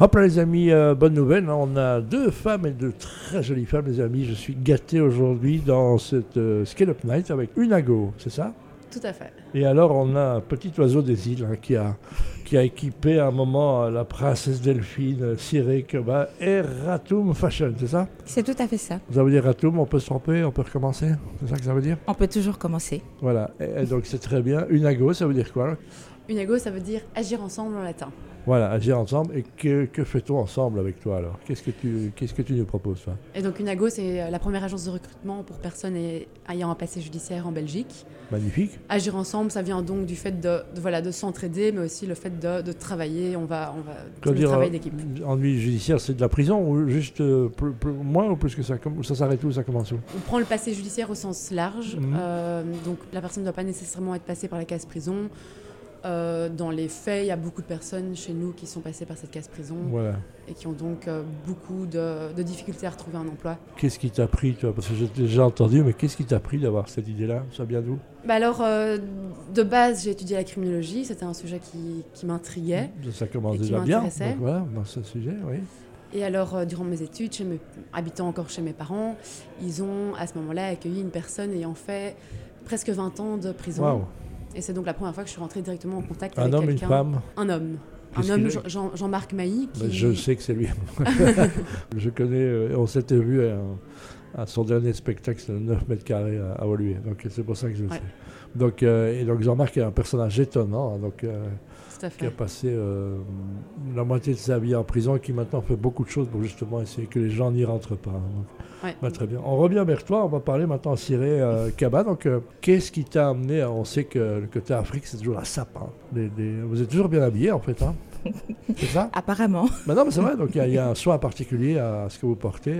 Hop là les amis, euh, bonne nouvelle, hein. on a deux femmes et deux très jolies femmes les amis. Je suis gâté aujourd'hui dans cette euh, Scale-up Night avec Unago, c'est ça? Tout à fait. Et alors on a un petit oiseau des îles hein, qui, a, qui a équipé à un moment euh, la princesse Delphine, Ciré, Keba et Ratum Fashion, c'est ça? C'est tout à fait ça. Ça veut dire Ratum, on peut se tromper, on peut recommencer? C'est ça que ça veut dire? On peut toujours commencer. Voilà, et, et donc c'est très bien. Unago, ça veut dire quoi? Unago, ça veut dire agir ensemble en latin. Voilà, agir ensemble. Et que, que fait-on ensemble avec toi alors? Qu'est-ce que tu qu'est-ce que tu nous proposes toi? Et donc Unago, c'est euh, la première agence de recrutement pour personnes ay- ayant un passé judiciaire en Belgique. Magnifique. Agir ensemble, ça vient donc du fait de, de, voilà, de s'entraider, mais aussi le fait de, de travailler. On va, on va c'est le dire travail euh, d'équipe. ennui judiciaire, c'est de la prison ou juste euh, plus- plus- moins ou plus que ça? Ça s'arrête où Ça commence où? On prend le passé judiciaire au sens large. Mhm. Euh, donc la personne ne doit pas nécessairement être passée par la case prison. Euh, dans les faits, il y a beaucoup de personnes chez nous qui sont passées par cette case prison Voilà. et qui ont donc euh, beaucoup de, de difficultés à retrouver un emploi. Qu'est-ce qui t'a pris toi? Parce que j'ai déjà entendu, mais qu'est-ce qui t'a pris d'avoir cette idée-là? Ça vient d'où? Bah alors, euh, de base, j'ai étudié la criminologie. C'était un sujet qui, qui m'intriguait. Ça commence Et qui déjà bien. Donc voilà, dans ce sujet, oui. Et alors, durant mes études, chez mes, habitant encore chez mes parents, ils ont à ce moment-là accueilli une personne ayant fait presque 20 ans de prison. Waouh. Et c'est donc la première fois que je suis rentrée directement en contact Un avec homme, une femme Un homme. Un homme, Jean- Jean-Marc Mailly. Qui... Ben, Je sais que c'est lui. je connais, euh, on s'était vu à, à son dernier spectacle, c'était 9 mètres carrés à, à Woluwe. Donc c'est pour ça que je le Ouais. sais. Donc, euh, et donc Jean-Marc est un personnage étonnant, hein, donc, euh, qui a passé euh, la moitié de sa vie en prison et qui maintenant fait beaucoup de choses pour justement essayer que les gens n'y rentrent pas. hein. Donc, Ouais. bah, très bien. On revient vers toi, on va parler maintenant à euh, Kaba. Donc, euh, qu'est-ce qui t'a amené à- On sait que le côté Afrique, c'est toujours la sape. hein. Les- les- Vous êtes toujours bien habillés en fait. Hein c'est ça? Apparemment. Mais non, mais c'est vrai, donc il y y, a un soin particulier à ce que vous portez.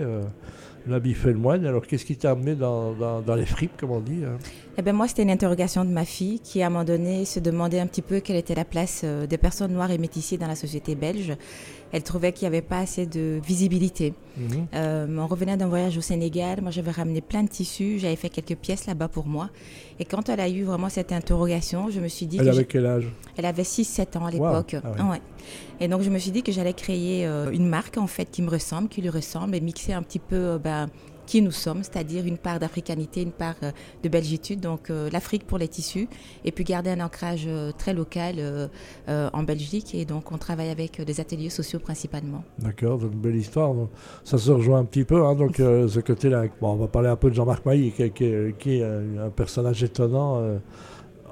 L'habit fait le moine. Alors, qu'est-ce qui t'a amené dans les fripes, comme on dit hein? Eh ben moi, c'était une interrogation de ma fille qui, à un moment donné, se demandait un petit peu quelle était la place euh, des personnes noires et métissées dans la société belge. Elle trouvait qu'il n'y avait pas assez de visibilité. Mhm. Euh, on revenait d'un voyage au Sénégal. Moi, j'avais ramené plein de tissus. J'avais fait quelques pièces là-bas pour moi. Et quand elle a eu vraiment cette interrogation, je me suis dit Elle que avait quel âge? Elle avait 6-7 ans à l'époque. Ah ouais. Ouais. Et donc je me suis dit que j'allais créer euh, une marque en fait qui me ressemble, qui lui ressemble et mixer un petit peu euh, ben, qui nous sommes, c'est-à-dire une part d'africanité, une part euh, de belgitude, donc euh, l'Afrique pour les tissus, et puis garder un ancrage euh, très local en Belgique. Et donc on travaille avec des ateliers sociaux principalement. D'accord, donc belle histoire. ça se rejoint un petit peu. hein, donc, ce côté-là. Bon, on va parler un peu de Jean-Marc Mailly, qui, est un, personnage étonnant.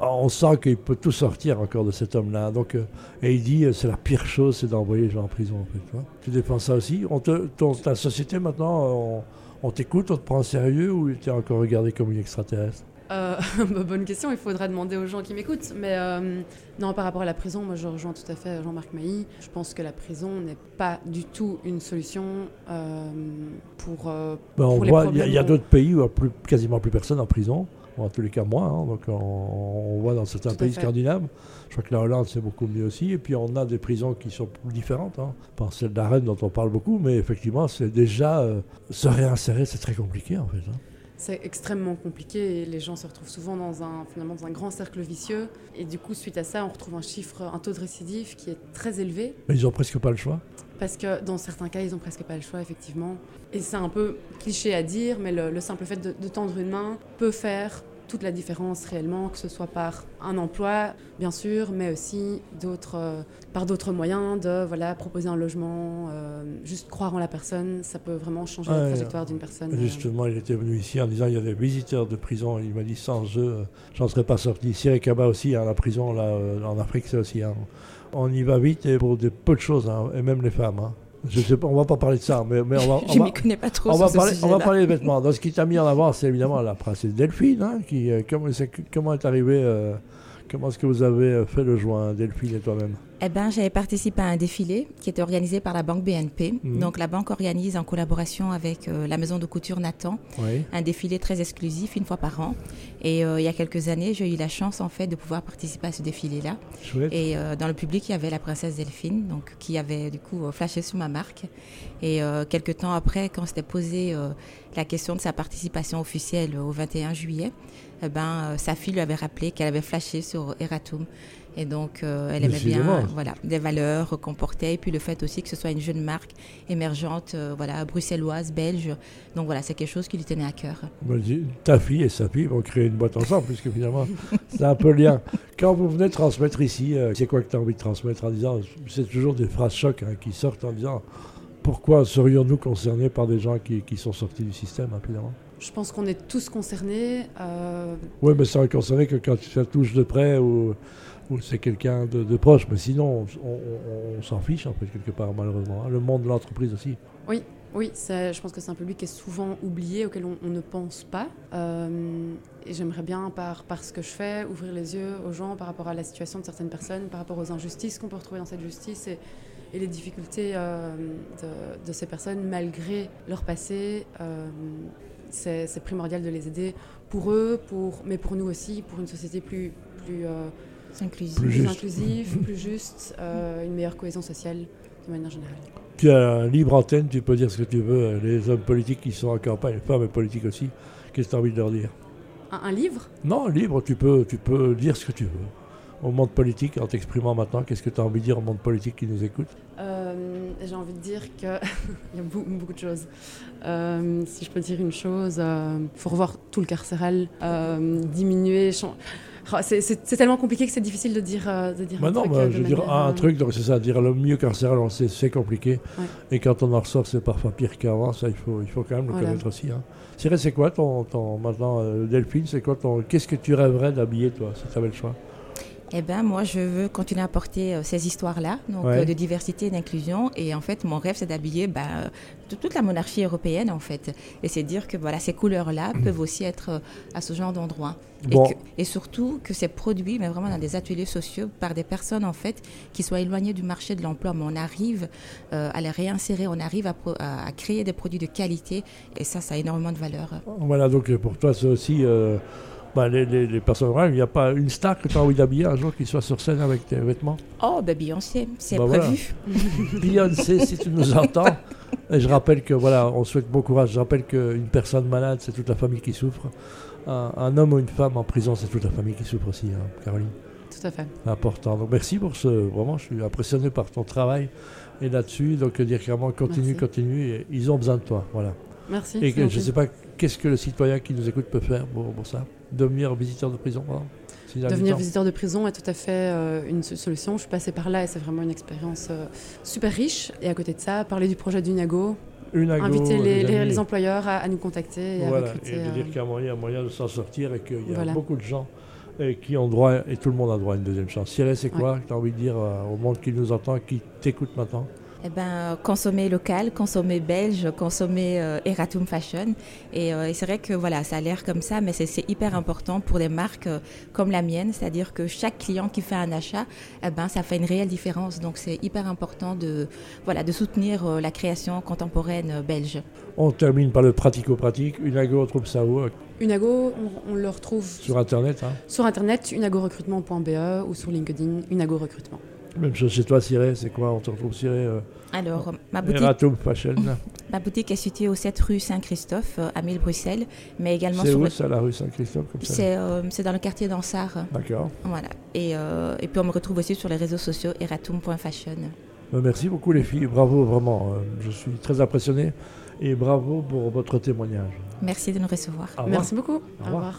on sent qu'il peut tout sortir encore de cet homme-là. Donc, et il dit c'est la pire chose, c'est d'envoyer les gens en prison. En fait, tu vois. Tu défends ça aussi? On ta société maintenant, on t'écoute, on te prend au sérieux ou tu es encore regardé comme une extraterrestre? Euh, bah, bonne question, il faudra demander aux gens qui m'écoutent. Mais euh, non, par rapport à la prison, moi je rejoins tout à fait Jean-Marc Mailly. Je pense que la prison n'est pas du tout une solution euh, pour, euh, Ben, on pour voit, il y a- a, d'autres pays où il n'y a plus, quasiment plus personne en prison. En tous les cas, moins. hein. donc, on, on voit dans certains pays fait. scandinaves. Je crois que la Hollande, c'est beaucoup mieux aussi. Et puis, on a des prisons qui sont différentes. Hein. Pas celle d'Arène dont on parle beaucoup, mais effectivement, c'est déjà euh, se réinsérer, c'est très compliqué en fait. hein. C'est extrêmement compliqué et les gens se retrouvent souvent dans un, finalement, dans un grand cercle vicieux. Et du coup, suite à ça, on retrouve un chiffre, un taux de récidive qui est très élevé. Mais ils ont presque pas le choix. Parce que dans certains cas, ils n'ont presque pas le choix, effectivement. Et c'est un peu cliché à dire, mais le, le simple fait de tendre une main peut faire toute la différence réellement, que ce soit par un emploi, bien sûr, mais aussi d'autres, euh, par d'autres moyens de voilà, proposer un logement, euh, juste croire en la personne, ça peut vraiment changer la trajectoire d'une personne. euh. Justement, il était venu ici en disant il y a des visiteurs de prison. Il m'a dit sans eux, j'en serais pas sorti. Cyril Kaba aussi, hein, la prison là, en Afrique, c'est aussi. hein. On y va vite et pour des peu de choses, hein, et même les femmes. Je sais pas, on va pas parler de ça, mais, mais on va. Je m'y connais pas trop on va, parler, on va sujet-là. parler des vêtements. Donc, ce qui t'a mis en avant, c'est évidemment la princesse Delphine. hein, qui, euh, comment, c'est- comment est arrivé euh, Comment est-ce que vous avez euh, fait le joint, Delphine et toi-même? Eh ben, j'avais participé à un défilé qui était organisé par la banque BNP. Mhm. Donc, la banque organise en collaboration avec euh, la maison de couture Nathan Oui. un défilé très exclusif une fois par an. Et euh, il y a quelques années, j'ai eu la chance en fait de pouvoir participer à ce défilé-là. Et euh, dans le public, il y avait la princesse Delphine, donc qui avait du coup flashé sur ma marque. Et quelques temps après, quand s'était posé euh, la question de sa participation officielle au 21 juillet, eh ben, sa fille lui avait rappelé qu'elle avait flashé sur Eratum. Et donc, euh, elle aimait bien voilà, des valeurs qu'on portait. Et puis le fait aussi que ce soit une jeune marque émergente, euh, voilà, bruxelloise, belge. Donc voilà, c'est quelque chose qui lui tenait à cœur. Ta fille et sa fille vont créer une boîte ensemble, puisque finalement, c'est un peu lien. Quand vous venez transmettre ici, euh, c'est quoi que tu as envie de transmettre en disant, c'est toujours des phrases chocs hein, qui sortent en disant, pourquoi serions-nous concernés par des gens qui, qui sont sortis du système, finalement je pense qu'on est tous concernés. Oui, mais ça n'est concerné que quand tu te touches de près ou ou c'est quelqu'un de, proche. Mais sinon, on, s'en fiche un peu quelque part, malheureusement. Hein. Le monde de l'entreprise aussi. Oui, oui, je pense que c'est un public qui est souvent oublié, auquel on, ne pense pas. Euh, et j'aimerais bien, par, par ce que je fais, ouvrir les yeux aux gens par rapport à la situation de certaines personnes, par rapport aux injustices qu'on peut retrouver dans cette justice et, et les difficultés euh, de, ces personnes malgré leur passé. Euh, c'est primordial de les aider pour eux, pour, mais pour nous aussi, pour une société plus, plus inclusive, plus, plus inclusive, plus juste, euh, une meilleure cohésion sociale de manière générale. Tu as un libre antenne, tu peux dire ce que tu veux. Les hommes politiques qui sont en campagne, les femmes politiques aussi, qu'est-ce que tu as envie de leur dire? Un, livre? Non, un livre, tu peux, tu peux dire ce que tu veux. Au monde politique, en t'exprimant maintenant, qu'est-ce que tu as envie de dire au monde politique qui nous écoute? Euh, J'ai envie de dire qu'il y a beaucoup, de choses. Euh, si je peux dire une chose, il faut revoir tout le carcéral, diminuer. Oh, c'est tellement compliqué que c'est difficile de dire, euh, de dire un non, truc. Bah, je veux dire un euh, truc, donc c'est ça, dire le mieux carcéral, c'est compliqué. Et quand on en ressort, c'est parfois pire qu'avant. Ça, il faut, il faut quand même le connaître aussi. Hein. C'est quoi ton, ton maintenant, euh, Delphine, c'est quoi ton, qu'est-ce que tu rêverais d'habiller toi, si tu avais le choix? Eh ben, moi, je veux continuer à porter ces histoires-là, donc de diversité et d'inclusion. Et en fait, mon rêve, c'est d'habiller ben, toute la monarchie européenne, en fait. Et c'est dire que voilà, ces couleurs-là peuvent aussi être à ce genre d'endroit. Et, surtout que c'est produit, mais vraiment dans des ateliers sociaux, par des personnes en fait qui soient éloignées du marché de l'emploi. Mais on arrive euh, à les réinsérer, on arrive à, créer des produits de qualité, et ça, ça a énormément de valeur. Voilà, donc pour toi, c'est aussi. Bah, les, personnes il n'y a pas une star que tu as envie d'habiller un jour qui soit sur scène avec tes vêtements Oh, ben Beyoncé, c'est bah, prévu. Beyoncé, si tu nous entends. Et je rappelle que voilà, on souhaite bon courage. Je rappelle qu'une personne malade, c'est toute la famille qui souffre un, homme ou une femme en prison, c'est toute la famille qui souffre aussi, hein, Caroline. Tout à fait. Important. Donc merci pour ce. Vraiment, je suis impressionné par ton travail et là-dessus. Donc dire clairement, continue, continue. ils ont besoin de toi. Voilà. Merci. Et je ne sais pas qu'est-ce que le citoyen qui nous écoute peut faire pour, ça? Devenir visiteur de prison. Devenir visiteur de prison est tout à fait euh, une solution. Je suis passée par là et c'est vraiment une expérience euh, super riche. Et à côté de ça, parler du projet d'Unago, inviter les, employeurs à, nous contacter et à recruter. Et de dire qu'il y a moyen, de s'en sortir et qu'il y a beaucoup de gens qui ont droit, et tout le monde a droit à une deuxième chance. Cyril, c'est quoi que tu as envie de dire euh, au monde qui nous entend, qui t'écoute maintenant? Eh ben, consommer local, consommer belge, consommer euh, Eratum Fashion. Euh, et, c'est vrai que voilà, ça a l'air comme ça, mais c'est hyper important pour des marques euh, comme la mienne, c'est-à-dire que chaque client qui fait un achat, eh ben, ça fait une réelle différence. Donc c'est hyper important de, voilà, de soutenir la création contemporaine belge. On termine par le pratico-pratique. Unago, on trouve ça où Unago, on, le retrouve sur Internet. Hein? Sur Internet, unagorecrutement.be ou sur LinkedIn, Unago Recrutement. Même chose chez toi, Cyré, c'est quoi On te retrouve Cyré euh, Alors, ma boutique, ma boutique est située au 7 rue Saint-Christophe, euh, à Mille Bruxelles, mais également C'est où ça, la rue Saint-Christophe euh, C'est dans le quartier d'Ansart. D'accord. Voilà. Et, et, puis on me retrouve aussi sur les réseaux sociaux eratum.fashion. Merci beaucoup les filles, bravo vraiment. Je suis très impressionné et bravo pour votre témoignage. Merci de nous recevoir. Merci beaucoup. Au revoir.